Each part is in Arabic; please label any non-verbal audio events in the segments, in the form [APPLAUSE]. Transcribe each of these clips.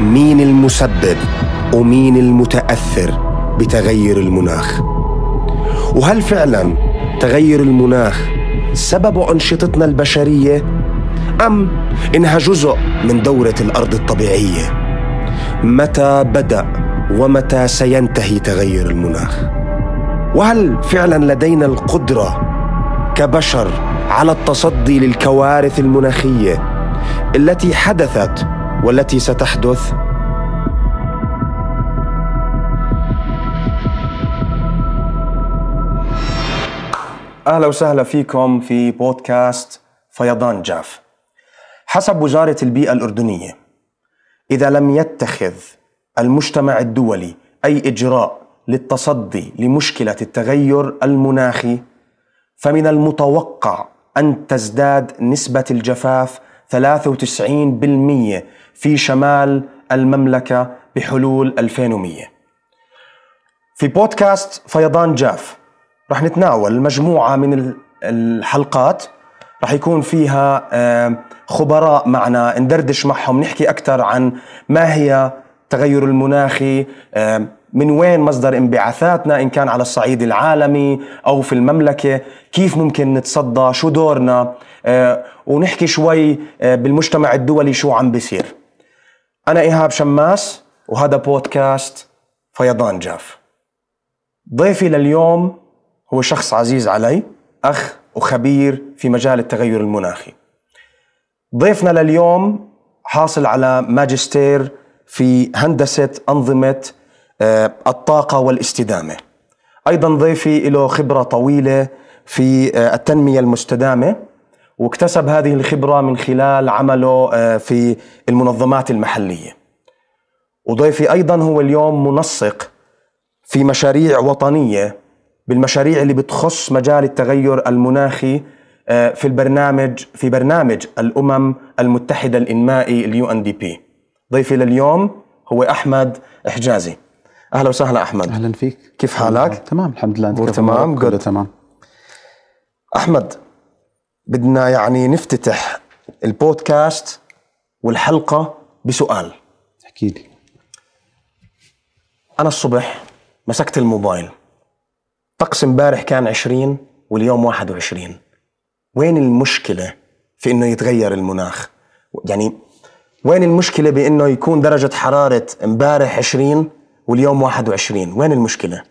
مين المسبب ومين المتأثر بتغير المناخ؟ وهل فعلا تغير المناخ سبب أنشطتنا البشرية؟ أم إنها جزء من دورة الأرض الطبيعية؟ متى بدأ ومتى سينتهي تغير المناخ؟ وهل فعلا لدينا القدرة كبشر على التصدي للكوارث المناخية التي حدثت والتي ستحدث أهلا وسهلا فيكم في بودكاست فيضان جاف. حسب وزارة البيئة الأردنية إذا لم يتخذ المجتمع الدولي أي إجراء للتصدي لمشكلة التغير المناخي فمن المتوقع أن تزداد نسبة الجفاف 93% في شمال المملكة بحلول 2100. في بودكاست فيضان جاف رح نتناول مجموعة من الحلقات رح يكون فيها خبراء معنا ندردش معهم نحكي أكثر عن ما هي التغير المناخي من وين مصدر انبعاثاتنا إن كان على الصعيد العالمي أو في المملكة كيف ممكن نتصدى شو دورنا ونحكي شوي بالمجتمع الدولي شو عم بيصير أنا إيهاب شماس وهذا بودكاست فيضان جاف. ضيفي لليوم هو شخص عزيز علي أخ وخبير في مجال التغير المناخي. ضيفنا لليوم حاصل على ماجستير في هندسة أنظمة آه، الطاقة والاستدامة. أيضا ضيفي له خبرة طويلة في آه، التنمية المستدامة. واكتسب هذه الخبرة من خلال عمله آه، في المنظمات المحلية. وضيفي أيضا هو اليوم منسق في مشاريع وطنية بالمشاريع اللي بتخص مجال التغير المناخي آه، في البرنامج في برنامج الأمم المتحدة الإنمائي ال UNDP. ضيفي لليوم هو أحمد حجازي أهلا وسهلا أحمد. أهلا فيك. كيف حالك؟ تمام الحمد لله. تمام كله تمام. أحمد بدنا يعني نفتتح البودكاست والحلقة بسؤال. احكي لي. أنا الصبح مسكت الموبايل. طقس امبارح كان 20 واليوم 21 وين المشكلة في إنه يتغير المناخ؟ يعني وين المشكلة بإنه يكون درجة حرارة امبارح 20 واليوم 21 وين المشكلة؟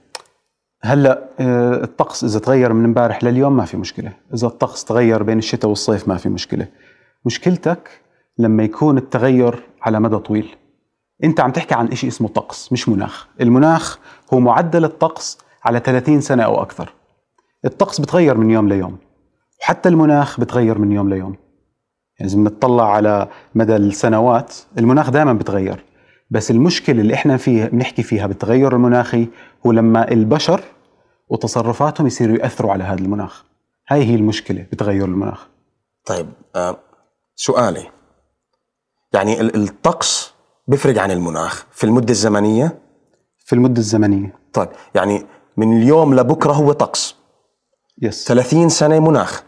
هلا آه، الطقس إذا تغير من امبارح لليوم ما في مشكلة. إذا الطقس تغير بين الشتاء والصيف ما في مشكلة. مشكلتك لما يكون التغير على مدى طويل. أنت عم تحكي عن شيء اسمه طقس مش مناخ. المناخ هو معدل الطقس على 30 سنة أو أكثر. الطقس بتغير من يوم ليوم. وحتى المناخ بتغير من يوم ليوم. يعني إذا بنطلع على مدى السنوات المناخ دائما بتغير. بس المشكلة اللي إحنا فيها بنحكي فيها بالتغير المناخي هو لما البشر وتصرفاتهم يصيروا يأثروا على هذا المناخ. هاي هي المشكلة بتغير المناخ. طيب آه سؤالي. يعني الطقس بيفرق عن المناخ في المدة الزمنية؟ في المدة الزمنية. طيب يعني من اليوم لبكرة هو طقس. yes 30 سنة مناخ.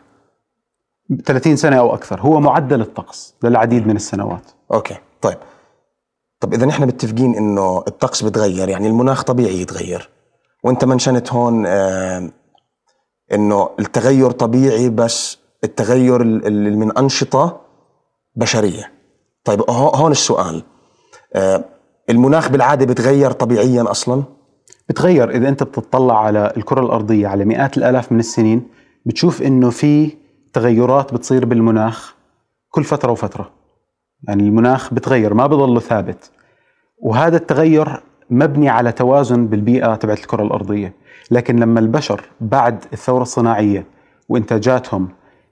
30 سنة أو أكثر. هو معدل الطقس للعديد من السنوات. okay طيب. طب إذا نحن متفقين إنه الطقس بتغير يعني المناخ طبيعي يتغير. وانت mentionت هون آه انه التغير طبيعي بس التغير اللي من أنشطة بشرية. طيب هون السؤال. آه المناخ بالعادة بتغير طبيعيا أصلا؟ بتغير. إذا أنت بتطلع على الكرة الأرضية على مئات الآلاف من السنين بتشوف إنه في تغيرات بتصير بالمناخ كل فترة وفترة. يعني المناخ بتغير ما بضله ثابت. وهذا التغير مبني على توازن بالبيئة تبعت الكرة الأرضية. لكن لما البشر بعد الثورة الصناعية وإنتاجاتهم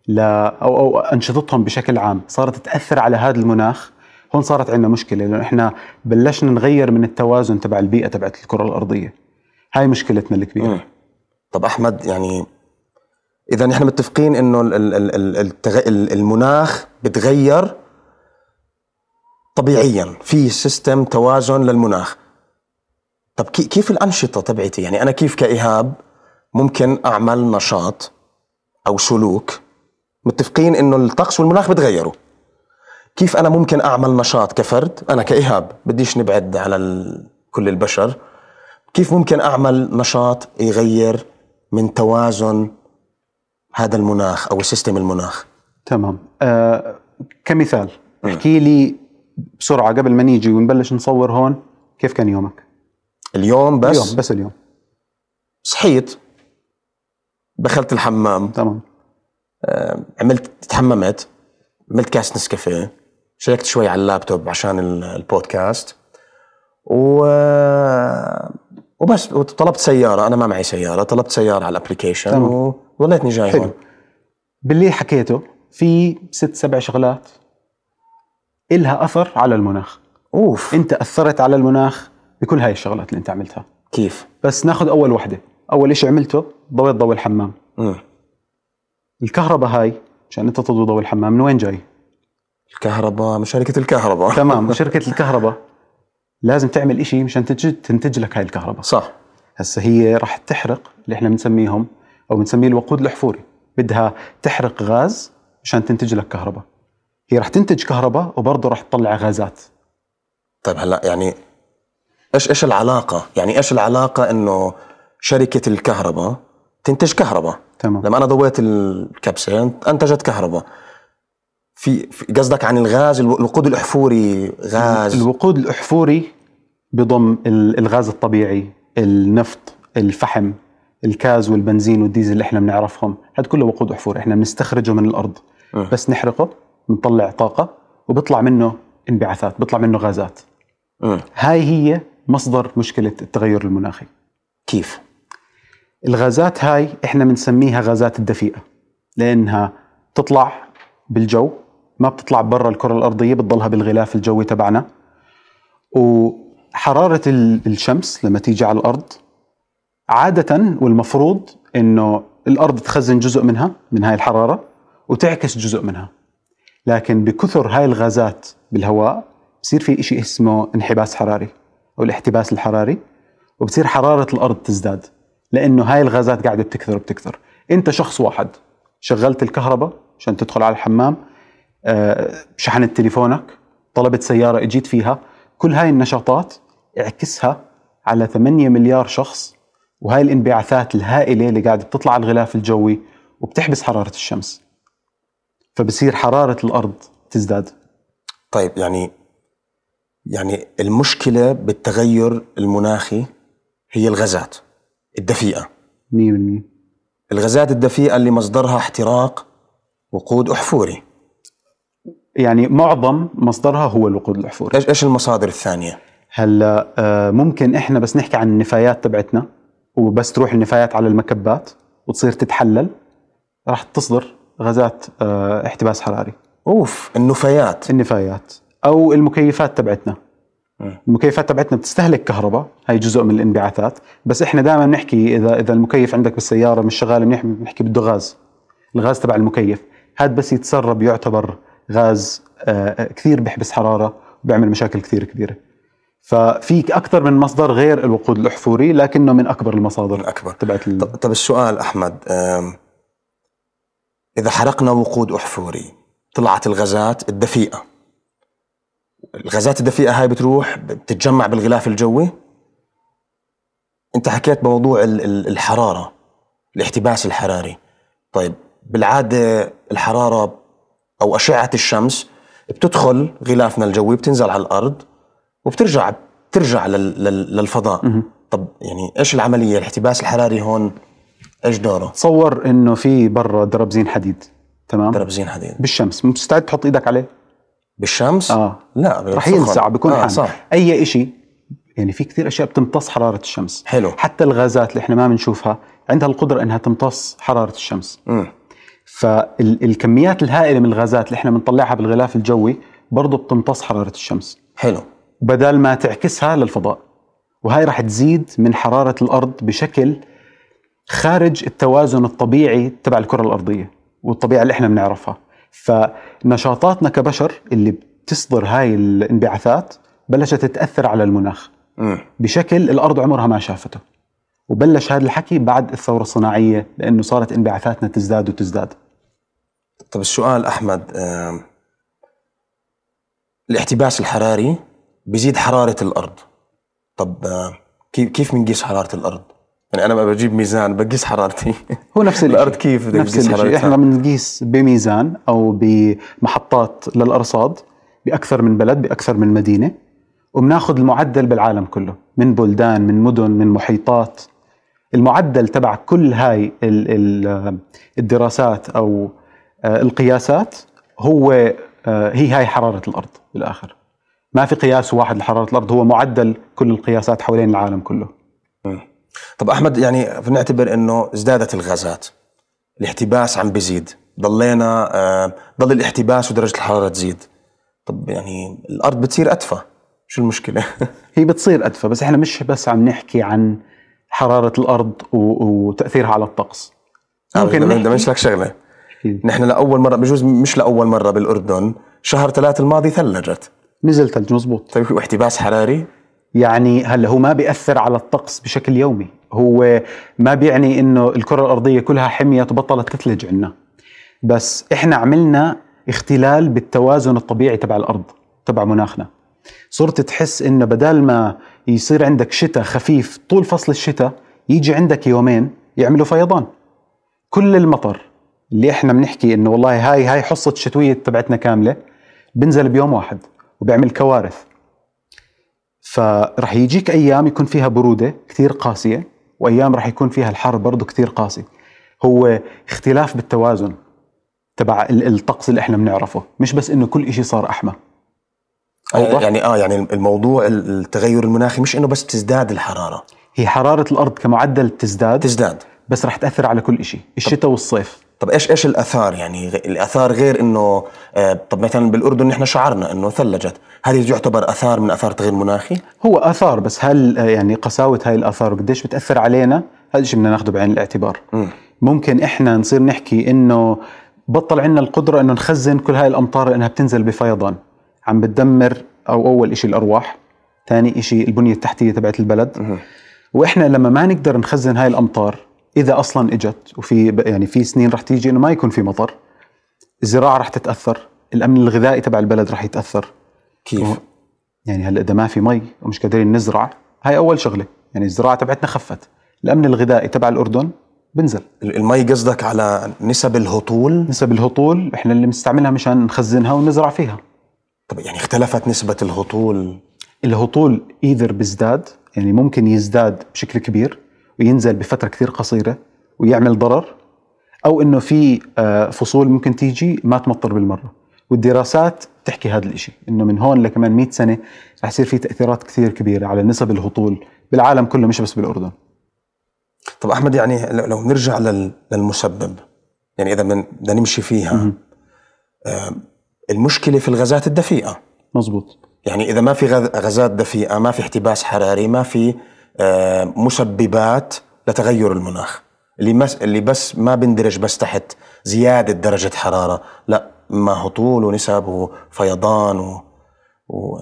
ل أو أو أنشطتهم بشكل عام صارت تأثر على هذا المناخ هون صارت عندنا مشكلة لأنه إحنا بلشنا نغير من التوازن تبع البيئة تبعت الكرة الأرضية. هاي مشكلتنا الكبيرة. مم. طب أحمد يعني إذا نحن متفقين إنه المناخ بتغير طبيعيا في سيستم توازن للمناخ. طب كيف الأنشطة تبعتي؟ يعني أنا كيف كإيهاب ممكن أعمل نشاط أو سلوك متفقين إنه الطقس والمناخ بتغيروا. كيف أنا ممكن أعمل نشاط كفرد؟ أنا كإيهاب بديش نبعد على. كل البشر. كيف ممكن أعمل نشاط يغير من توازن هذا المناخ أو سيستم المناخ؟ تمام. آه كمثال احكي لي بسرعة قبل ما نيجي ونبلش نصور هون كيف كان يومك؟ اليوم بس؟ اليوم بس اليوم. صحيت. دخلت الحمام. تمام. عملت تحممت. عملت كاس نسكافيه. checkت شوي على اللابتوب عشان ال- البودكاست. و وبس. وطلبت سيارة. أنا ما معي سيارة. طلبت سيارة على ال application. وظليتني جاي حلو. هون. باللي حكيته في ست سبع شغلات إلها أثر على المناخ. أوف. أنت أثرت على المناخ بكل هاي الشغلات اللي أنت عملتها. كيف؟ بس ناخذ أول وحدة. أول إشي عملته ضويت ضوء الحمام. مم. الكهرباء هاي عشان أنت تضوي ضوء الحمام من وين جاي؟ الكهرباء من شركة الكهرباء. تمام شركة [LAUGHS] الكهرباء. لازم تعمل إشي مشان تنتج تنتج لك هاي الكهرباء. صح. هسه هي راح تحرق اللي إحنا بنسميهم أو بنسميه الوقود الأحفوري. بدها تحرق غاز عشان تنتج لك كهرباء. هي راح تنتج كهرباء وبرضه راح تطلع غازات. طيب هلا يعني إيش إيش العلاقة؟ يعني إيش العلاقة إنه شركة الكهرباء تنتج كهرباء؟ تمام. لما أنا ضويت الكبسة أنتجت كهرباء. في قصدك عن الغاز الو- الوقود الأحفوري غاز. الوقود الأحفوري بضم ال- الغاز الطبيعي النفط الفحم الكاز والبنزين والديزل اللي إحنا بنعرفهم. هذا كله وقود أحفوري إحنا بنستخرجه من الأرض. مم. بس نحرقه بنطلع طاقة وبيطلع منه انبعاثات بيطلع منه غازات. مم. هاي هي مصدر مشكلة التغير المناخي. كيف؟ الغازات هاي إحنا بنسميها غازات الدفيئة لأنها تطلع بالجو ما بتطلع برا الكرة الأرضية بتضلها بالغلاف الجوي تبعنا. وحرارة ال- الشمس لما تيجي على الأرض عادة والمفروض إنه الأرض تخزن جزء منها من هاي الحرارة وتعكس جزء منها. لكن بكثر هاي الغازات بالهواء بصير في إشي اسمه انحباس حراري. أو الاحتباس الحراري وبتصير حرارة الأرض تزداد لأنه هاي الغازات قاعدة بتكثر بتكثر أنت شخص واحد شغلت الكهرباء عشان تدخل على الحمام آه، شحنت تليفونك طلبت سيارة إجيت فيها كل هاي النشاطات اعكسها على 8 مليار شخص وهاي الانبعاثات الهائلة اللي قاعدة بتطلع على الغلاف الجوي وبتحبس حرارة الشمس. فبصير حرارة الأرض تزداد. طيب يعني يعني المشكلة بالتغير المناخي هي الغازات الدفيئة. 100% الغازات الدفيئة اللي مصدرها احتراق وقود أحفوري. يعني معظم مصدرها هو الوقود الأحفوري. إيش إيش المصادر الثانية؟ هلا آه، ممكن إحنا بس نحكي عن النفايات تبعتنا وبس تروح النفايات على المكبات وتصير تتحلل راح تصدر غازات آه، احتباس حراري. أوف النفايات. النفايات. أو المكيفات تبعتنا. المكيفات تبعتنا بتستهلك كهرباء هي جزء من الانبعاثات بس إحنا دائما نحكي إذا إذا المكيف عندك بالسيارة مش شغال منيح بنحكي بده غاز الغاز تبع المكيف هذا بس يتسرب يعتبر غاز آه، كثير بيحبس حرارة وبيعمل مشاكل كثير كبيرة ففي أكثر من مصدر غير الوقود الأحفوري لكنه من أكبر المصادر الأكبر. تبعت ال- طب, السؤال أحمد أم، إذا حرقنا وقود أحفوري طلعت الغازات الدفيئة الغازات الدفيئة هاي بتروح بتتجمع بالغلاف الجوي. أنت حكيت بموضوع ال- ال- الحرارة الاحتباس الحراري. طيب بالعادة الحرارة أو أشعة الشمس بتدخل غلافنا الجوي بتنزل على الأرض وبترجع بترجع لل- لل- للفضاء. طب يعني إيش العملية؟ الاحتباس الحراري هون إيش دوره؟ تصور إنه في برا دربزين حديد تمام؟ دربزين حديد. بالشمس مستعد تحط إيدك عليه؟ بالشمس؟ آه. لا رح. يلسع بيكون آه صح. أي شيء يعني في كثير أشياء بتمتص حرارة الشمس. حلو. حتى الغازات اللي إحنا ما بنشوفها عندها القدرة إنها تمتص حرارة الشمس. مم. فالكميات الهائلة من الغازات اللي إحنا بنطلعها بالغلاف الجوي برضه بتمتص حرارة الشمس. حلو. بدل ما تعكسها للفضاء. وهي راح تزيد من حرارة الأرض بشكل خارج التوازن الطبيعي تبع الكرة الأرضية والطبيعة اللي إحنا بنعرفها. فنشاطاتنا كبشر اللي بتصدر هاي الانبعاثات بلشت تاثر على المناخ. بشكل الأرض عمرها ما شافته. وبلش هذا الحكي بعد الثورة الصناعية لأنه صارت انبعاثاتنا تزداد وتزداد. طب السؤال أحمد آم، الاحتباس الحراري بيزيد حرارة الأرض. طب آه، كيف كيف بنقيس حرارة الأرض؟ يعني أنا ما بجيب ميزان بقيس حرارتي. هو نفس الأرض كيف؟ بدك نفس الشيء؟ إحنا بنقيس بميزان أو بمحطات للأرصاد بأكثر من بلد بأكثر من مدينة وبناخذ المعدل بالعالم كله. من بلدان من مدن من محيطات. المعدل تبع كل هاي ال- ال- الدراسات أو آه، القياسات هو آه، هي هاي حرارة الأرض بالآخر. ما في قياس واحد لحرارة الأرض هو معدل كل القياسات حوالين العالم كله. طب أحمد يعني بنعتبر إنه ازدادت الغازات. الاحتباس عم بيزيد ضلينا آه، ضل الاحتباس ودرجة الحرارة تزيد. طب يعني الأرض بتصير أدفى. شو المشكلة؟ [LAUGHS] هي بتصير أدفى بس إحنا مش بس عم نحكي عن حرارة الأرض و- وتأثيرها على الطقس. ممكن نحكي- بدي لك شغلة. أكيد. نحن لأول مرة بجوز مش لأول مرة بالأردن شهر ثلاثة الماضي ثلجت. نزل ثلج مزبوط. طيب واحتباس حراري يعني هلا هو ما بيأثر على الطقس بشكل يومي. هو ما بيعني إنه الكرة الأرضية كلها حميت وبطلت تثلج عنا. بس إحنا عملنا اختلال بالتوازن الطبيعي تبع الأرض تبع مناخنا. صرت تحس إنه بدال ما يصير عندك شتاء خفيف طول فصل الشتاء يجي عندك يومين يعملوا فيضان. كل المطر اللي إحنا بنحكي إنه والله هاي هاي حصة شتوية تبعتنا كاملة بنزل بيوم واحد وبيعمل كوارث. فرح يجيك أيام يكون فيها برودة كثير قاسية وأيام رح يكون فيها الحر برضه كثير قاسي. هو اختلاف بالتوازن تبع ال- الطقس اللي إحنا بنعرفه مش بس إنه كل شيء صار أحمى. أوضح؟ يعني آه يعني الموضوع التغير المناخي مش إنه بس بتزداد الحرارة. هي حرارة الأرض كمعدل تزداد تزداد. بس رح تأثر على كل شيء الشتاء والصيف. طب إيش إيش الأثار؟ يعني الأثار غير إنه آه طب مثلا بالأردن نحن شعرنا إنه ثلجت. هل يعتبر أثار من أثار التغير المناخي هو أثار بس هل آه، يعني قساوة هاي الأثار وقديش بتأثر علينا؟ هذا الشيء بدنا ناخذه بعين الاعتبار. مم. ممكن إحنا نصير نحكي إنه بطل عندنا القدرة إنه نخزن كل هاي الأمطار لأنها بتنزل بفيضان. عم بتدمر أو أول شيء الأرواح ثاني شيء البنية التحتية تبعت البلد. مهم. وإحنا لما ما نقدر نخزن هاي الأمطار إذا أصلا إجت وفي يعني في سنين رح تيجي إنه ما يكون في مطر الزراعة رح تتأثر الأمن الغذائي تبع البلد رح يتأثر. كيف؟ يعني هلأ إذا ما في مي ومش قادرين نزرع هاي أول شغلة. يعني الزراعة تبعتنا خفت. الأمن الغذائي تبع الأردن بنزل. ال- المي قصدك على نسب الهطول؟ نسب الهطول إحنا اللي بنستعملها مشان نخزنها ونزرع فيها. طب يعني اختلفت نسبة الهطول؟ الهطول إيذر بيزداد يعني ممكن يزداد بشكل كبير. وينزل بفترة كثير قصيرة ويعمل ضرر أو إنه في آه، فصول ممكن تيجي ما تمطر بالمرة. والدراسات تحكي هذا الشيء إنه من هون لكمان 100 سنة رح يصير في تأثيرات كثير كبيرة على نسب الهطول بالعالم كله مش بس بالأردن. طب أحمد يعني لو نرجع لل- للمسبب يعني إذا بدنا نمشي فيها. آه، المشكلة في الغازات الدفيئة. مزبوط. يعني إذا ما في غاز- غازات دفيئة ما في احتباس حراري ما في مسببات لتغير المناخ. اللي مس اللي بس ما بندرج بس تحت زيادة درجة حرارة لا ما هطول ونسب وفيضان و... و...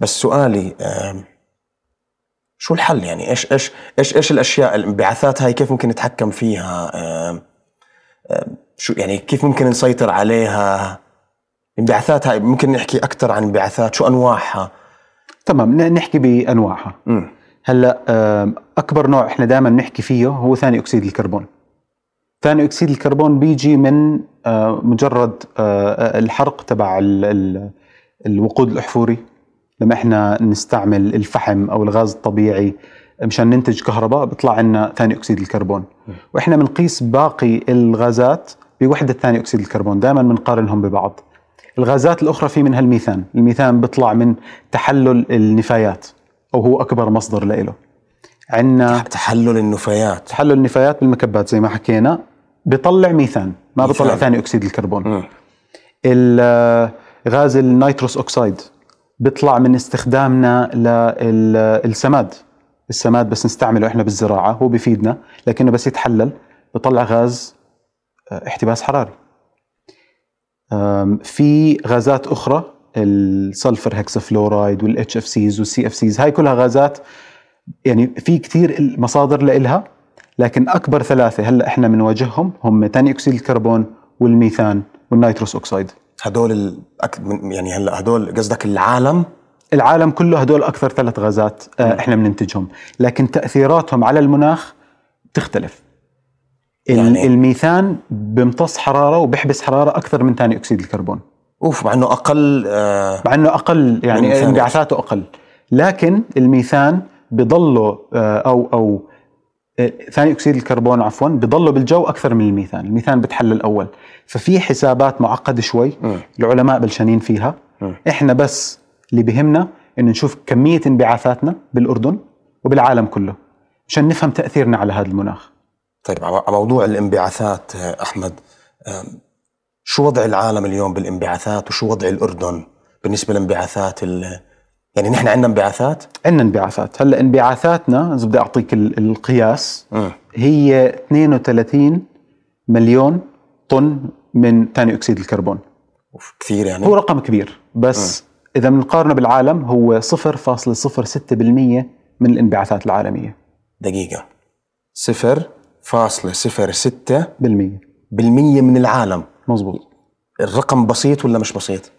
بس سؤالي شو الحل يعني؟ إيش إيش إيش إيش الأشياء الانبعاثات هاي كيف ممكن نتحكم فيها؟ شو يعني كيف ممكن نسيطر عليها؟ الانبعاثات هاي ممكن نحكي أكثر عن انبعاثات شو أنواعها؟ تمام نحكي بأنواعها. امم هلا أكبر نوع إحنا دائما نحكي فيه هو ثاني أكسيد الكربون. ثاني أكسيد الكربون بيجي من آه، مجرد آه، الحرق تبع ال- ال- الوقود الأحفوري. لما إحنا نستعمل الفحم أو الغاز الطبيعي مشان ننتج كهرباء بيطلع عنا ثاني أكسيد الكربون. وإحنا بنقيس باقي الغازات بوحدة ثاني أكسيد الكربون دائما بنقارنهم ببعض. الغازات الأخرى في منها الميثان. الميثان بيطلع من تحلل النفايات. أو هو أكبر مصدر له عندنا تحلل النفايات. تحلل النفايات بالمكبات زي ما حكينا. بيطلع ميثان ما بيطلع. ثاني أكسيد الكربون. ال- غاز ال nitrous oxide بيطلع من استخدامنا للسماد السماد. بس نستعمله إحنا بالزراعة هو بيفيدنا لكنه بس يتحلل. بيطلع غاز آه، احتباس حراري. في غازات أخرى ال sulfur hexafluoride وال HFCs وال CFCs هاي كلها غازات. يعني في كثير مصادر لإلها لكن أكبر ثلاثة هلأ إحنا بنواجههم هم ثاني إكسيد الكربون والميثان وال nitrous oxide هدول ال... يعني هلأ هدول قصدك العالم؟ العالم كله هدول أكثر ثلاث غازات آه، إحنا بننتجهم. لكن تأثيراتهم على المناخ تختلف. يعني- الميثان بيمتص حرارة وبيحبس حرارة أكثر من ثاني أكسيد الكربون. أوف مع إنه أقل آه مع إنه أقل يعني انبعاثاته أقل. لكن الميثان بضله آه، أو أو آه، ثاني أكسيد الكربون عفوا بضله بالجو أكثر من الميثان، الميثان بتحلل اول ففي حسابات معقدة شوي. العلماء بلشانين فيها. إحنا بس اللي بهمنا انه نشوف كمية انبعاثاتنا بالأردن وبالعالم كله عشان نفهم تأثيرنا على هذا المناخ. طيب على موضوع الانبعاثات آه، أحمد شو وضع العالم اليوم بالانبعاثات وشو وضع الأردن بالنسبة لانبعاثات ال... يعني نحن عندنا انبعاثات؟ عندنا انبعاثات. هلأ انبعاثاتنا إذا بدي أعطيك ال- القياس. هي 32 مليون طن من ثاني أكسيد الكربون. كثير يعني. هو رقم كبير بس إذا بنقارنه بالعالم هو 0.06% من الانبعاثات العالمية. دقيقة. صفر فاصلة صفر ستة بالمية. بالمية من العالم. مزبوط الرقم بسيط ولا مش بسيط؟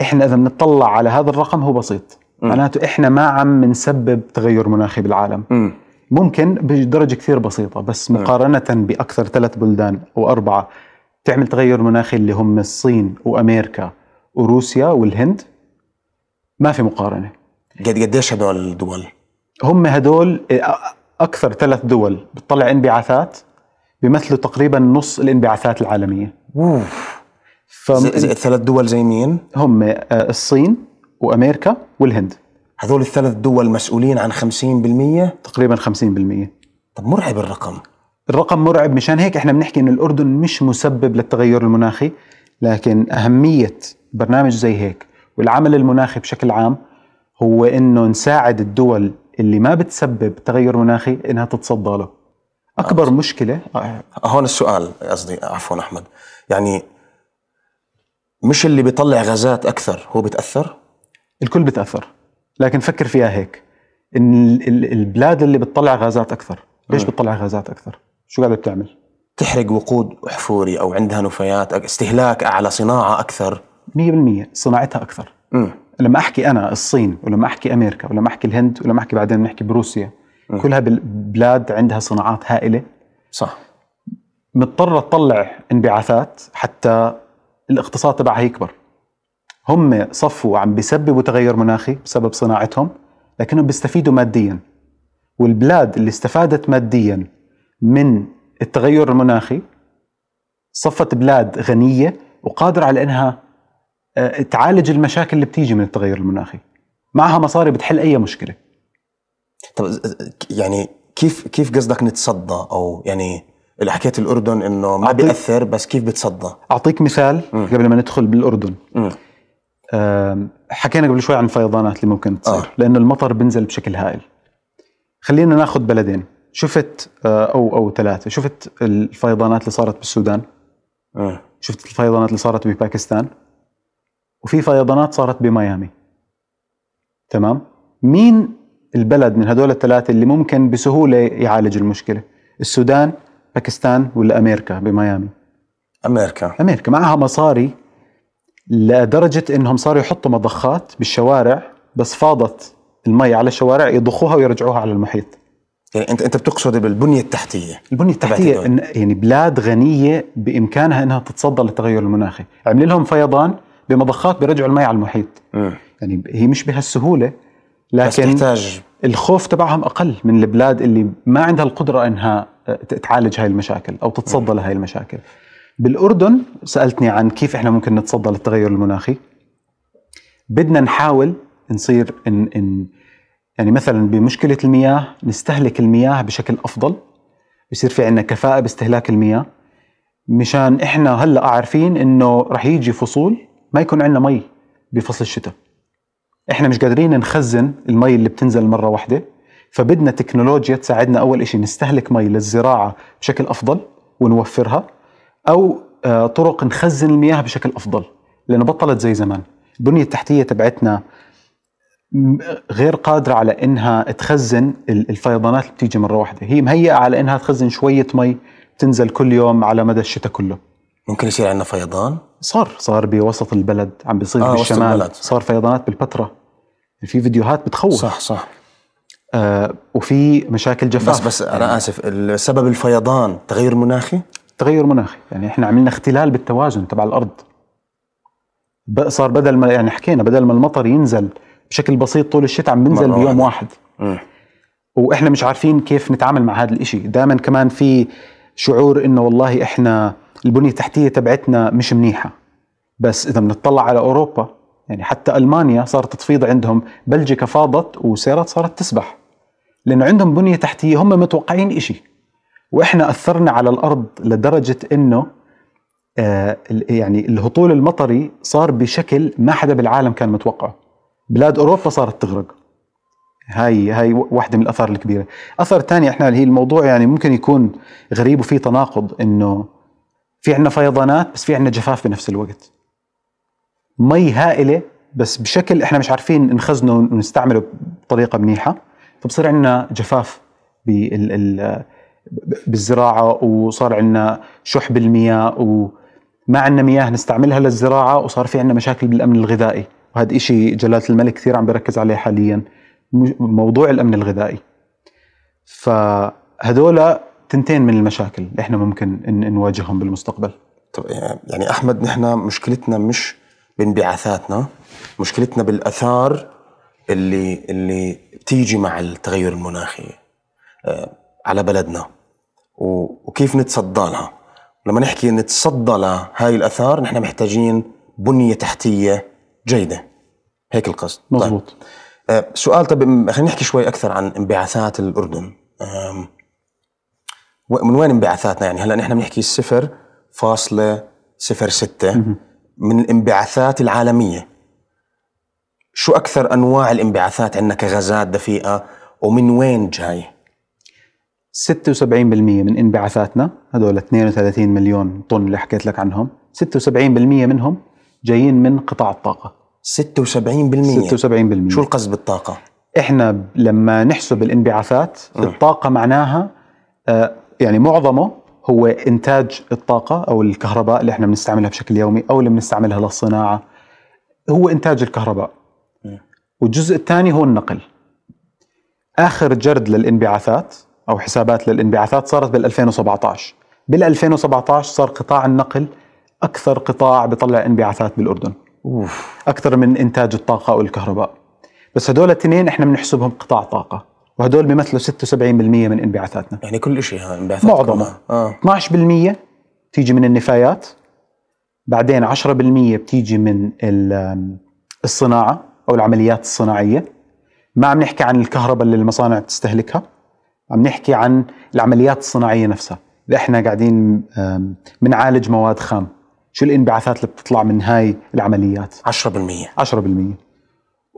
إحنا إذا بنطلع على هذا الرقم هو بسيط. معناته إحنا ما عم نسبب تغير مناخي بالعالم. مم. ممكن بدرجة كثير بسيطة بس مقارنة بأكثر ثلاث بلدان أو اربعه تعمل تغير مناخي اللي هم الصين وأمريكا وروسيا والهند ما في مقارنة. قد قديش هدول الدول؟ هم هدول أكثر ثلاث دول بتطلع انبعاثات. بيمثلوا تقريبا نص الانبعاثات العالمية. أوف. فهم الثلاث دول زي مين؟ الصين وأمريكا والهند. هذول الثلاث دول مسؤولين عن 50% تقريبا 50% طب مرعب الرقم. الرقم مرعب مشان هيك إحنا بنحكي إنه الأردن مش مسبب للتغير المناخي لكن أهمية برنامج زي هيك والعمل المناخي بشكل عام هو إنه نساعد الدول اللي ما بتسبب تغير مناخي إنها تتصدى له. أكبر مشكلة؟ آه، هون السؤال قصدي عفوا أحمد. يعني مش اللي بيطلع غازات أكثر هو بيتأثر؟ الكل بتاثر لكن فكر فيها هيك. إن ال- ال- البلاد اللي بتطلع غازات أكثر ليش بتطلع غازات أكثر؟ شو قاعدة بتعمل؟ تحرق وقود احفوري أو عندها نفايات استهلاك أعلى صناعة أكثر. 100% صناعتها أكثر. امم لما أحكي أنا الصين ولما أحكي أمريكا ولما أحكي الهند ولما أحكي بعدين نحكي بروسيا كلها بلاد عندها صناعات هائلة. صح. مضطرة تطلع انبعاثات حتى الاقتصاد تبعها يكبر. هم صفوا عم بيسببوا تغير مناخي بسبب صناعتهم لكنهم بيستفيدوا ماديا. والبلاد اللي استفادت ماديا من التغير المناخي صفت بلاد غنية وقادرة على إنها آه، تعالج المشاكل اللي بتيجي من التغير المناخي. معها مصاري بتحل أي مشكلة. طب يعني كيف كيف قصدك نتصدى؟ أو يعني اللي حكيت الأردن إنه ما بيأثر بس كيف بتصدى؟ أعطيك مثال قبل ما ندخل بالأردن. آم، حكينا قبل شوي عن الفيضانات اللي ممكن تصير آه. لأنه المطر بنزل بشكل هائل. خلينا ناخذ بلدين. شفت آه، أو أو ثلاثة. شفت الفيضانات اللي صارت بالسودان؟ مم. شفت الفيضانات اللي صارت بباكستان؟ وفي فيضانات صارت بميامي. تمام؟ مين البلد من هدول الثلاثة اللي ممكن بسهولة يعالج المشكلة. السودان باكستان ولا أمريكا بميامي. أمريكا أمريكا معها مصاري لدرجة إنهم صاروا يحطوا مضخات بالشوارع بس فاضت المي على الشوارع يضخوها ويرجعوها على المحيط. يعني انت أنت بتقصد بالبنية التحتية. البنية التحتية. إن- يعني بلاد غنية بإمكانها إنها تتصدى للتغير المناخي. عمل لهم فيضان بمضخات بيرجعوا المي على المحيط. مم. يعني هي مش بهالسهولة. لكن تحتاج الخوف تبعهم أقل من البلاد اللي ما عندها القدرة إنها تعالج هاي المشاكل أو تتصدى لهي المشاكل. بالأردن سألتني عن كيف إحنا ممكن نتصدى للتغير المناخي. بدنا نحاول نصير إن, إن يعني مثلا بمشكلة المياه نستهلك المياه بشكل أفضل بصير في عندنا كفاءة باستهلاك المياه مشان إحنا هلأ عارفين إنه رح يجي فصول ما يكون عندنا مي بفصل الشتاء. إحنا مش قادرين نخزن المي اللي بتنزل مرة واحدة فبدنا تكنولوجيا تساعدنا أول شيء نستهلك مي للزراعة بشكل أفضل ونوفرها أو آه، طرق نخزن المياه بشكل أفضل لأنه بطلت زي زمان. البنية التحتية تبعتنا غير قادرة على إنها تخزن ال- الفيضانات اللي بتيجي مرة واحدة. هي مهيئة على إنها تخزن شوية مي تنزل كل يوم على مدى الشتاء كله. ممكن يصير عندنا فيضان؟ صار صار بوسط البلد عم بيصير آه، وسط بالشمال. البلد. صار فيضانات بالبتراء في فيديوهات بتخوف. صح صح. آه وفي مشاكل جفاف. بس بس أنا آسف السبب الفيضان تغير مناخي؟ تغير مناخي. يعني إحنا عملنا اختلال بالتوازن تبع الأرض. صار بدل ما يعني حكينا بدل ما المطر ينزل بشكل بسيط طول الشتاء عم بينزل بيوم واحدة. واحد. وإحنا مش عارفين كيف نتعامل مع هذا الإشي. دائما كمان في شعور إنه والله إحنا البنية التحتية تبعتنا مش منيحة. بس إذا بنطلع على أوروبا يعني حتى ألمانيا صارت تفيض عندهم بلجيكا فاضت وسيارات صارت تسبح. لأنه عندهم بنية تحتية هم متوقعين إشي. وإحنا أثرنا على الأرض لدرجة إنه آه يعني الهطول المطري صار بشكل ما حدا بالعالم كان متوقعه. بلاد أوروبا صارت تغرق. هاي هاي واحدة من الآثار الكبيرة. أثر ثاني إحنا اللي هي الموضوع يعني ممكن يكون غريب وفيه تناقض إنه في عندنا فيضانات بس في عندنا جفاف بنفس الوقت. مي هائلة بس بشكل إحنا مش عارفين نخزنه ونستعمله بطريقة منيحة. فبصير عندنا جفاف بال ال- بالزراعة وصار عندنا شح بالمياه وما عندنا مياه نستعملها للزراعة وصار في عندنا مشاكل بالأمن الغذائي. وهذا إشي جلالة الملك كثير عم بيركز عليه حاليا موضوع الأمن الغذائي. فهدول تنتين من المشاكل اللي إحنا ممكن نواجههم بالمستقبل. طب يعني أحمد نحن مشكلتنا مش بانبعاثاتنا مشكلتنا بالآثار اللي اللي بتيجي مع التغير المناخي آه، على بلدنا. وكيف نتصدى لها؟ لما نحكي نتصدى لهاي الآثار نحن محتاجين بنية تحتية جيدة. هيك القصد. طيب. مزبوط آه، سؤال طب خلينا نحكي شوي أكثر عن انبعاثات الأردن. من وين انبعاثاتنا يعني؟ هلأ نحن بنحكي صفر فاصلة صفر ستة. من الانبعاثات العالمية. شو أكثر أنواع الانبعاثات عندنا كغازات دفيئة؟ ومن وين جاي؟ 76% من انبعاثاتنا هدول 32 مليون طن اللي حكيت لك عنهم 76% منهم جايين من قطاع الطاقة. 76% 76% شو القصد بالطاقة؟ إحنا لما نحسب الانبعاثات الطاقة معناها آه، يعني معظمه هو إنتاج الطاقة أو الكهرباء اللي إحنا بنستعملها بشكل يومي أو اللي بنستعملها للصناعة. هو إنتاج الكهرباء. والجزء الثاني هو النقل. آخر جرد للانبعاثات أو حسابات للانبعاثات صارت بال 2017 بال 2017 صار قطاع النقل أكثر قطاع بيطلع انبعاثات بالأردن. أوف. أكثر من إنتاج الطاقة أو الكهرباء. بس هدول الاثنين إحنا بنحسبهم قطاع طاقة. وهدول بيمثلوا 76% من انبعاثاتنا. يعني كل شيء ها انبعاثات معظمه كلها. آه. 12% بتيجي من النفايات بعدين 10% بتيجي من ال- الصناعة أو العمليات الصناعية. ما عم نحكي عن الكهرباء اللي المصانع بتستهلكها عم نحكي عن العمليات الصناعية نفسها. اللي إحنا قاعدين بنعالج مواد خام شو الانبعاثات اللي بتطلع من هاي العمليات؟ 10% 10%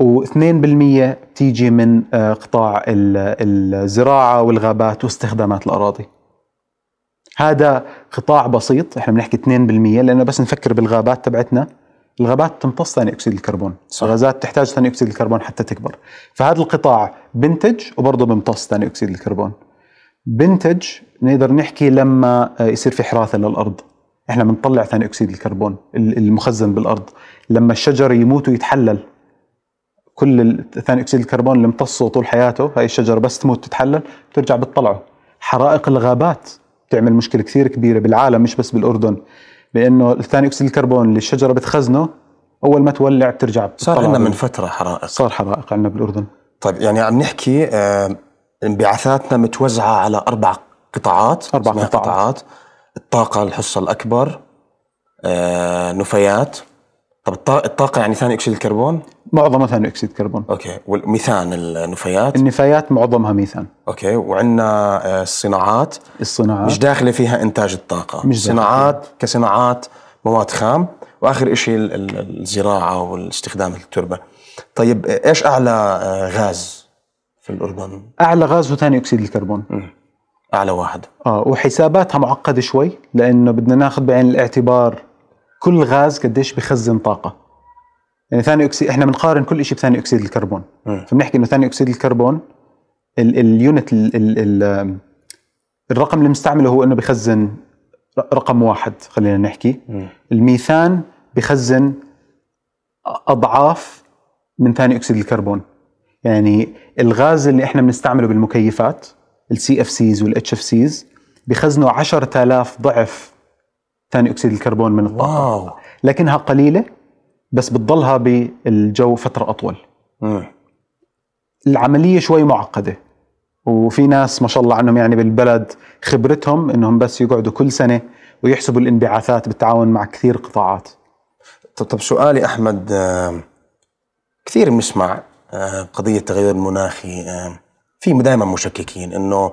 و2% بتيجي من آه، قطاع ال- الزراعة والغابات واستخدامات الأراضي. هذا قطاع بسيط إحنا بنحكي 2% لأنه بس نفكر بالغابات تبعتنا. الغابات تمتص ثاني أكسيد الكربون. صح. الغازات تحتاج ثاني أكسيد الكربون حتى تكبر. فهذا القطاع بنتج وبرضه بمتص ثاني أكسيد الكربون. بنتج نقدر نحكي لما آه، يصير في حراثة للأرض. إحنا بنطلع ثاني أكسيد الكربون ال- المخزن بالأرض. لما الشجر يموت ويتحلل كل ثاني أكسيد الكربون اللي امتصه طول حياته هاي الشجرة بس تموت تتحلل بترجع بتطلعه. حرائق الغابات بتعمل مشكلة كثير كبيرة بالعالم مش بس بالأردن لأنه الثاني أكسيد الكربون اللي الشجرة بتخزنه أول ما تولع بترجع صار عندنا من. فترة حرائق. صار حرائق عندنا بالأردن. طيب يعني عم نحكي آه، انبعاثاتنا متوزعة على أربع قطاعات اسمها قطاعات. قطاعات. الطاقة الحصة الأكبر آه، نفايات. طب الط- الطاقة يعني ثاني أكسيد الكربون؟ معظمها ثاني أكسيد كربون. okay. والميثان النفايات؟ النفايات معظمها ميثان. okay. وعندنا آه، الصناعات؟ الصناعات. مش داخلة فيها إنتاج الطاقة. مش صناعات كصناعات مواد خام. وآخر إشي ال- ال- الزراعة والاستخدام التربة. طيب إيش أعلى آه، غاز في الأردن أعلى غاز هو ثاني أكسيد الكربون. أعلى واحد. آه وحساباتها معقدة شوي لأنه بدنا ناخذ بعين الاعتبار كل غاز قديش بخزن طاقة. يعني ثاني اكسيد إحنا بنقارن كل شيء بثاني أكسيد الكربون. مم. فبنحكي إنه ثاني أكسيد الكربون ال- ال unit ال ال ال الرقم اللي مستعمله هو إنه بخزن رقم واحد خلينا نحكي. الميثان بخزن أضعاف من ثاني أكسيد الكربون. يعني الغاز اللي إحنا بنستعمله بالمكيفات ال CFCs وال HFCs بخزنوا 10000 ضعف ثاني أكسيد الكربون من الطاقة. wow. لكنها قليلة بس بتضلها بالجو فترة أطول. مم. العملية شوي معقدة وفي ناس ما شاء الله عنهم يعني بالبلد خبرتهم إنهم بس يقعدوا كل سنة ويحسبوا الانبعاثات بالتعاون مع كثير قطاعات. طب طب سؤالي أحمد آم، كثير بنسمع آم، قضية التغير المناخي آم، في دائما مشككين إنه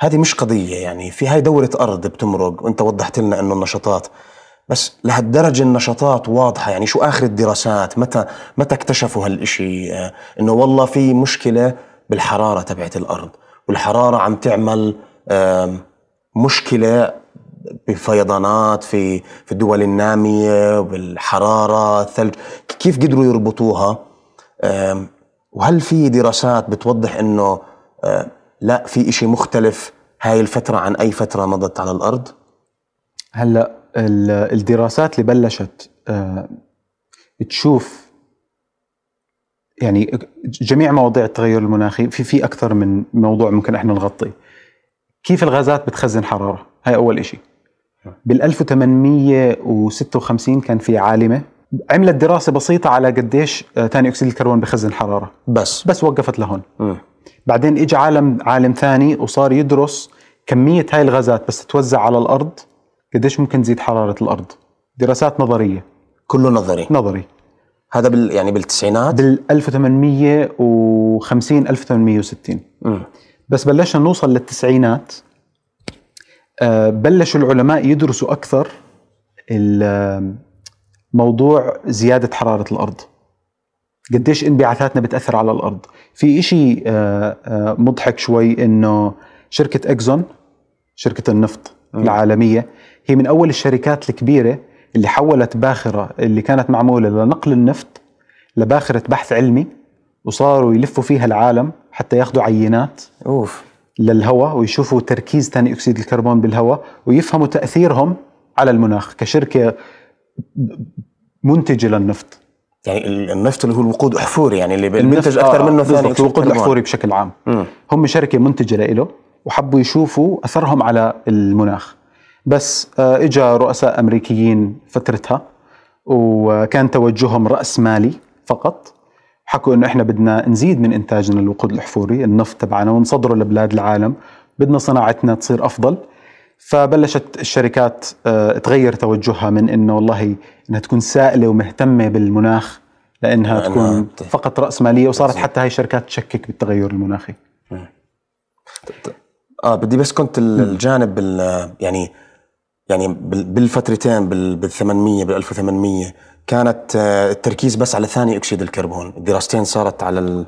هذه مش قضية يعني في هاي دورة أرض بتمرق وأنت وضحت لنا إنه النشاطات. بس لهالدرجة النشاطات واضحة يعني شو آخر الدراسات؟ متى متى اكتشفوا هالشيء آه، إنه والله في مشكلة بالحرارة تبعت الأرض. والحرارة عم تعمل آم، مشكلة بفيضانات في في الدول النامية بالحرارة الثلج. كيف قدروا يربطوها؟ وهل في دراسات بتوضح إنه آه، لا في إشي مختلف هاي الفترة عن أي فترة مضت على الأرض؟ هلأ ال- الدراسات اللي بلشت آه، تشوف يعني جميع مواضيع التغير المناخي في في أكثر من موضوع ممكن إحنا نغطيه كيف الغازات بتخزن حرارة؟ هاي أول إشي. بال 1856 كان في عالمة عملت دراسة بسيطة على قديش آه، ثاني أكسيد الكربون بخزن حرارة. بس. بس وقفت لهون. مم. بعدين اجى عالم عالم ثاني وصار يدرس كمية هاي الغازات بس توزع على الأرض قديش ممكن تزيد حرارة الأرض؟ دراسات نظرية. كله نظري. نظري. هذا بال يعني بالتسعينات؟ بال 1850 1860 مم. بس بلشنا نوصل للتسعينات. آه، بلشوا العلماء يدرسوا أكثر موضوع زيادة حرارة الأرض. قديش انبعاثاتنا بتأثر على الأرض. في إشي آه، آه، مضحك شوي إنه شركة إكزون شركة النفط العالمية هي من أول الشركات الكبيرة اللي حولت باخرة اللي كانت معمولة لنقل النفط لباخرة بحث علمي وصاروا يلفوا فيها العالم حتى ياخذوا عينات أوف. للهواء ويشوفوا تركيز ثاني أكسيد الكربون بالهواء ويفهموا تأثيرهم على المناخ كشركة منتجة للنفط. يعني ال- النفط اللي هو الوقود احفوري يعني اللي بينتج أكثر آه، منه ثاني بالضبط، أكسيد الوقود. الاحفوري بشكل عام. هم شركة منتجة له وحبوا يشوفوا أثرهم على المناخ. بس آه، اجى رؤساء أمريكيين فترتها وكان توجههم رأس مالي فقط. حكوا إنه إحنا بدنا نزيد من إنتاجنا الوقود الاحفوري النفط تبعنا ونصدره لبلاد العالم. بدنا صناعتنا تصير أفضل. فبلشت الشركات آه، تغير توجهها من إنه والله إنها تكون سائلة ومهتمة بالمناخ لأنها تكون فقط رأس مالية وصارت حتى هاي الشركات تشكك بالتغير المناخي. آه بدي بس كنت ال- الجانب يعني يعني بال- بالفترتين بال بال 800 بال 1800 كانت آه، التركيز بس على ثاني أكسيد الكربون، الدراستين صارت على ال...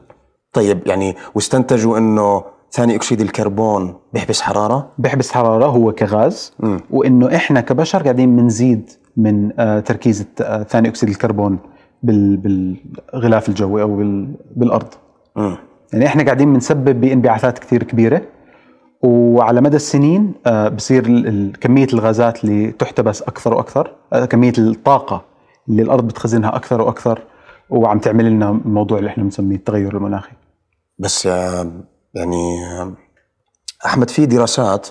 طيب يعني واستنتجوا إنه ثاني أكسيد الكربون بيحبس حرارة؟ بيحبس حرارة هو كغاز. مم. وإنه إحنا كبشر قاعدين بنزيد من آه، تركيز آه، ثاني أكسيد الكربون بال- بالغلاف الجوي أو بال- بالأرض. امم يعني إحنا قاعدين بنسبب بانبعاثات كثير كبيرة. وعلى مدى السنين آه، بصير كمية الغازات اللي تحتبس أكثر وأكثر كمية الطاقة اللي الأرض بتخزنها أكثر وأكثر وعم تعمل لنا الموضوع اللي إحنا بنسميه التغير المناخي. بس يعني أحمد في دراسات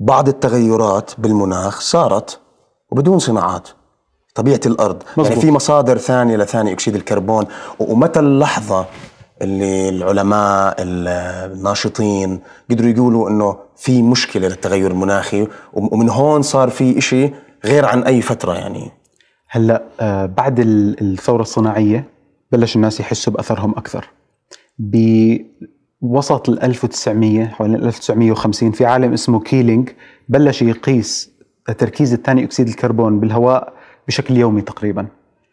بعض التغيرات بالمناخ صارت وبدون صناعات طبيعة الأرض. مزبوط. يعني في مصادر ثانية لثاني أكسيد الكربون. ومتى اللحظة اللي العلماء ال- الناشطين قدروا يقولوا إنه في مشكلة للتغير المناخي وم- ومن هون صار في إشي غير عن أي فترة يعني. هلأ آه، بعد ال- الثورة الصناعية بلش الناس يحسوا بأثرها أكثر. بوسط ال 1900 حوالي 1950 في عالم اسمه كيلينج بلش يقيس تركيز الثاني أكسيد الكربون بالهواء بشكل يومي تقريبا.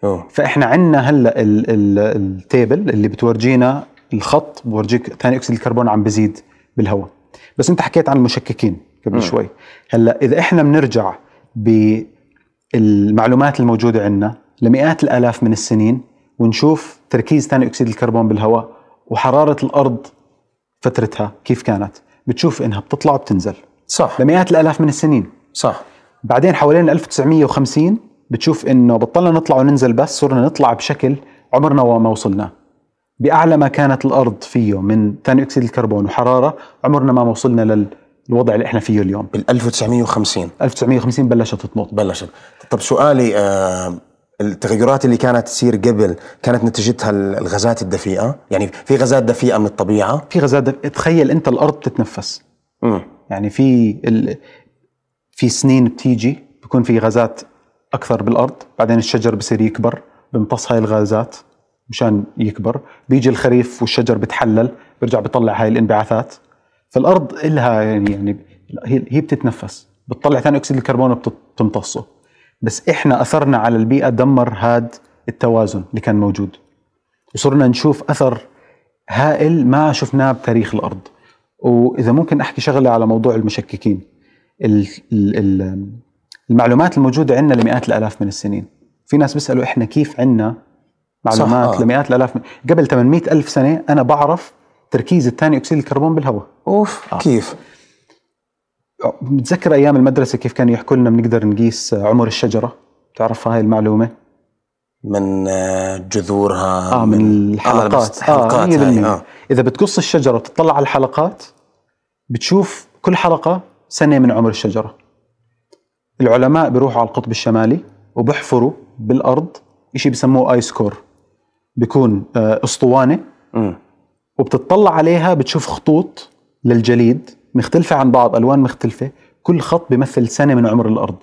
أوه. فإحنا عندنا هلأ ال- ال- ال table اللي بتورجينا الخط بورجيك ثاني أكسيد الكربون عم بزيد بالهواء. بس أنت حكيت عن المشككين قبل شوي. هلأ إذا إحنا بنرجع بالمعلومات الموجودة عندنا لمئات الآلاف من السنين ونشوف تركيز ثاني أكسيد الكربون بالهواء وحرارة الأرض فترتها كيف كانت؟ بتشوف إنها بتطلع وبتنزل. صح. لمئات الآلاف من السنين. صح. بعدين حوالين 1950 بتشوف إنه بطلنا نطلع وننزل بس صرنا نطلع بشكل عمرنا وما وصلنا. بأعلى ما كانت الأرض فيه من ثاني أكسيد الكربون وحرارة عمرنا ما وصلنا للوضع اللي إحنا فيه اليوم. بال 1950 1950 بلشت تنط. بلشت. طب سؤالي آه التغيرات اللي كانت تصير قبل كانت نتيجتها الغازات الدفيئة؟ يعني في غازات دفيئة من الطبيعة؟ في غازات دفيئة. تخيل أنت الأرض بتتنفس. امم يعني في ال... في سنين بتيجي بيكون في غازات أكثر بالأرض بعدين الشجر بصير يكبر بيمتص هاي الغازات مشان يكبر. بيجي الخريف والشجر بتحلل بيرجع بيطلع هاي الانبعاثات. فالأرض إلها يعني يعني هي بتتنفس. بتطلع ثاني أكسيد الكربون وبتمتصه بس إحنا أثرنا على البيئة دمر هاد التوازن اللي كان موجود. وصرنا نشوف أثر هائل ما شفناه بتاريخ الأرض. وإذا ممكن أحكي شغلة على موضوع المشككين. المعلومات الموجودة عندنا لمئات الآلاف من السنين. في ناس بيسألوا إحنا كيف عندنا معلومات صح. آه. لمئات الآلاف من... قبل 800 ألف سنة أنا بعرف تركيز الثاني أكسيد الكربون بالهواء. أوف. آه. كيف؟ بتذكر أيام المدرسة كيف كانوا يحكوا لنا بنقدر نقيس عمر الشجرة بتعرف هاي المعلومة من آه، جذورها آه من الحلقات آه, حلقات آه, هاي. آه. آه. إذا بتقص الشجرة وتطلع على الحلقات بتشوف كل حلقة سنة من عمر الشجرة العلماء بيروحوا على القطب الشمالي وبحفروا بالأرض شيء بسموه آيس كور بيكون آه، أسطوانة مم. وبتطلع عليها بتشوف خطوط للجليد مختلفة عن بعض ألوان مختلفة. كل خط بيمثل سنة من عمر الأرض.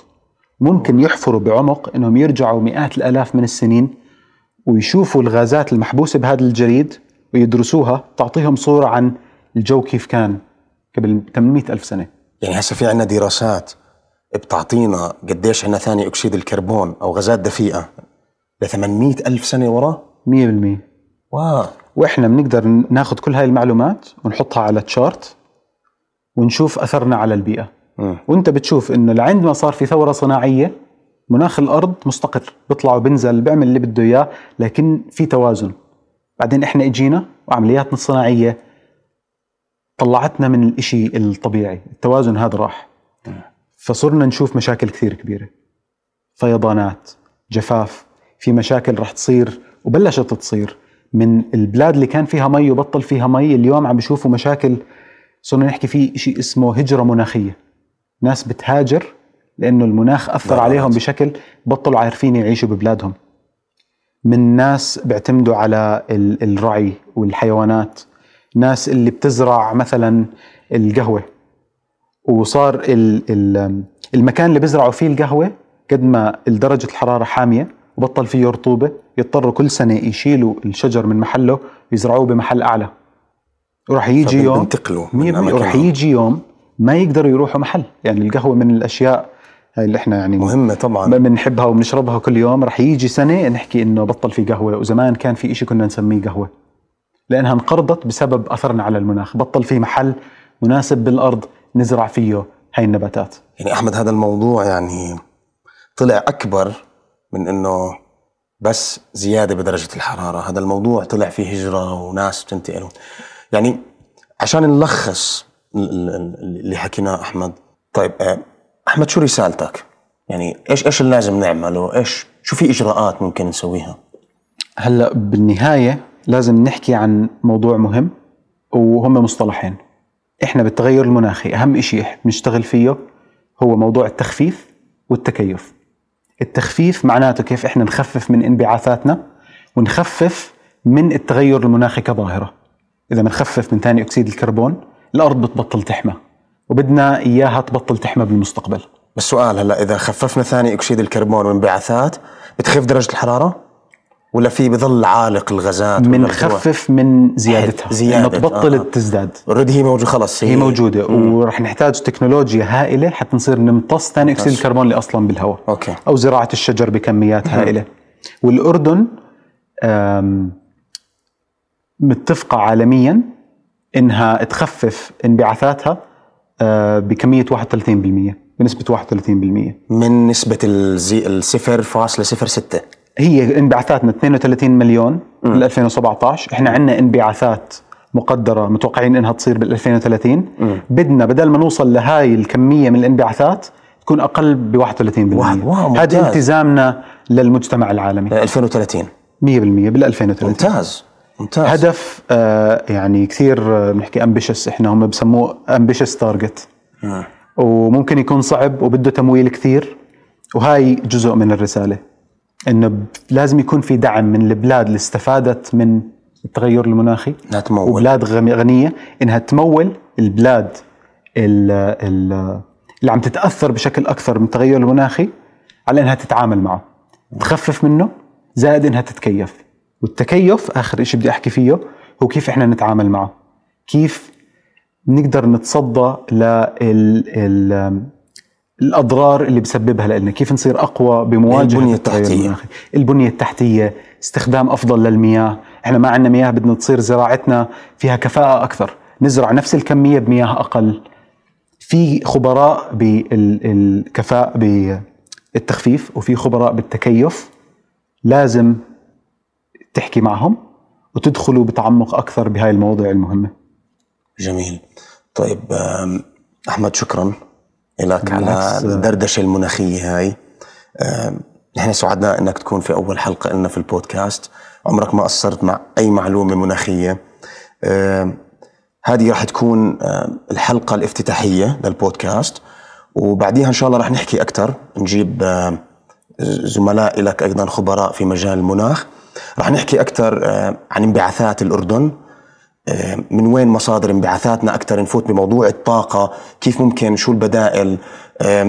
ممكن يحفروا بعمق أنهم يرجعوا مئات الآلاف من السنين ويشوفوا الغازات المحبوسة بهذا الجليد ويدرسوها تعطيهم صورة عن الجو كيف كان قبل 800 ألف سنة. يعني هسه في عندنا دراسات بتعطينا قديش عندنا ثاني أكسيد الكربون أو غازات دفيئة ل 800 ألف سنة ورا؟ 100% واو. وإحنا بنقدر ناخذ كل هاي المعلومات ونحطها على chart. ونشوف أثرنا على البيئة. مم. وأنت بتشوف انه لعند ما صار في ثورة صناعية مناخ الأرض مستقر بيطلع وبنزل بيعمل اللي بده إياه لكن في توازن. بعدين إحنا إجينا وعملياتنا الصناعيه طلعتنا من الإشي الطبيعي التوازن هذا راح. فصرنا نشوف مشاكل كثير كبيرة. فيضانات جفاف في مشاكل رح تصير وبلشت تصير من البلاد اللي كان فيها مي وبطل فيها مي اليوم عم بيشوفوا مشاكل صرنا نحكي في شيء اسمه هجرة مناخية. ناس بتهاجر لأنه المناخ أثر بالضبط. عليهم بشكل بطلوا عارفين يعيشوا ببلادهم. من ناس بيعتمدوا على ال- الرعي والحيوانات. ناس اللي بتزرع مثلا القهوة. وصار ال ال المكان اللي بيزرعوا فيه القهوة قد ما درجة الحرارة حامية وبطل فيه رطوبة يضطروا كل سنة يشيلوا الشجر من محله ويزرعوه بمحل أعلى. وراح يجي يوم وراح أخرى. يجي يوم ما يقدروا يروحوا محل. يعني القهوة من الأشياء هاي اللي إحنا يعني مهمة طبعا. ما بنحبها وبنشربها كل يوم. رح يجي سنة نحكي إنه بطل في قهوة. وزمان كان في إشي كنا نسميه قهوة. لأنها انقرضت بسبب أثرنا على المناخ. بطل في محل مناسب بالأرض نزرع فيه هاي النباتات. يعني أحمد هذا الموضوع يعني طلع أكبر من إنه بس زيادة بدرجة الحرارة. هذا الموضوع طلع فيه هجرة وناس بتنتقل. يعني عشان نلخص ال- ال- ال- اللي حكيناه أحمد. طيب آه، أحمد شو رسالتك؟ يعني إيش إيش اللي لازم نعمله؟ إيش شو في إجراءات ممكن نسويها؟ هلا بالنهاية لازم نحكي عن موضوع مهم وهم مصطلحين. إحنا بالتغير المناخي أهم إحنا بنشتغل فيه هو موضوع التخفيف والتكيف. التخفيف معناته كيف إحنا نخفف من انبعاثاتنا ونخفف من التغير المناخي كظاهرة. إذا بنخفف من ثاني أكسيد الكربون الأرض بتبطل تحمى وبدنا إياها تبطل تحمى بالمستقبل. بس سؤال هلأ إذا خففنا ثاني أكسيد الكربون والانبعاثات بتخف درجة الحرارة؟ ولا في بظل عالق الغازات بنخفف من زيادتها زيادة، انه تبطل آه. تزداد already هي موجودة خلص هي موجودة ورح نحتاج تكنولوجيا هائلة حتى نصير نمتص ثاني أكسيد الكربون اللي أصلا بالهواء. okay. أو زراعة الشجر بكميات هائلة. والأردن آم، متفقة عالميا إنها تخفف انبعاثاتها آه، بكمية 31% بنسبة 31% من نسبة الصفر فاصلة صفر ستة. هي انبعاثاتنا 32 مليون بال 2017 إحنا عندنا انبعاثات مقدرة متوقعين إنها تصير بال 2030 بدنا بدل ما نوصل لهاي الكمية من الانبعاثات تكون أقل ب 31% واو، واو، ممتاز. هذا التزامنا للمجتمع العالمي. 2030 100% بال 2030 ممتاز. ممتاز. هدف آه يعني كثير آه، بنحكي ambitious إحنا هم بسموه ambitious target مم. وممكن يكون صعب وبده تمويل كثير وهاي جزء من الرسالة. إنه لازم يكون في دعم من البلاد اللي استفادت من التغير المناخي. إنها تمول. وبلاد غني- غنية. إنها تمول البلاد ال- ال- اللي عم تتأثر بشكل أكثر من التغير المناخي على إنها تتعامل معه. تخفف منه زائد إنها تتكيف. والتكيف آخر شيء بدي أحكي فيه هو كيف إحنا نتعامل معه. كيف نقدر نتصدى لل ال- الأضرار اللي بسببها لنا كيف نصير أقوى بمواجهة التحتية. المناخي. البنية التحتية استخدام أفضل للمياه. إحنا ما عندنا مياه بدنا تصير زراعتنا فيها كفاءة أكثر. نزرع نفس الكمية بمياه أقل. في خبراء بالكفاء بالتخفيف وفي خبراء بالتكيف. لازم تحكي معهم وتدخلوا بتعمق أكثر بهاي المواضيع المهمة. جميل. طيب أحمد شكرا لك على. الدردشة المناخية هاي. نحن سعدنا إنك تكون في أول حلقة لنا في البودكاست. عمرك ما قصرت مع أي معلومة مناخية. هذه راح تكون الحلقة الافتتاحية للبودكاست. وبعديها إن شاء الله راح نحكي أكثر. نجيب زملاء لك أيضا خبراء في مجال المناخ. راح نحكي أكثر آم، عن انبعاثات الأردن. من وين مصادر انبعاثاتنا أكثر نفوت بموضوع الطاقة كيف ممكن شو البدائل؟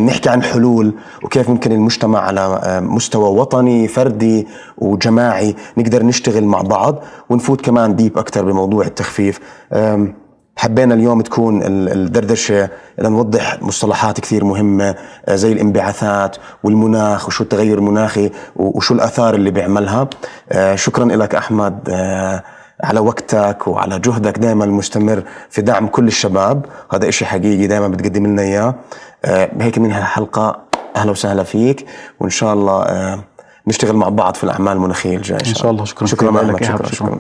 نحكي عن حلول وكيف ممكن المجتمع على مستوى وطني فردي وجماعي نقدر نشتغل مع بعض ونفوت كمان ديب أكثر بموضوع التخفيف. حبينا اليوم تكون ال- الدردشة لنوضح مصطلحات كثير مهمة آه، زي الانبعاثات والمناخ وشو التغير المناخي وشو الآثار اللي بيعملها. آه، شكرا لك أحمد آه، على وقتك وعلى جهدك دائما المستمر في دعم كل الشباب. هذا إشي حقيقي دائما بتقدم لنا إياه. هيك من هالحلقة أهلا وسهلا فيك وإن شاء الله نشتغل مع بعض في الأعمال المناخية الجاية إن شاء الله. شكرا. شكرا إيهاب. شكرا, شكرا.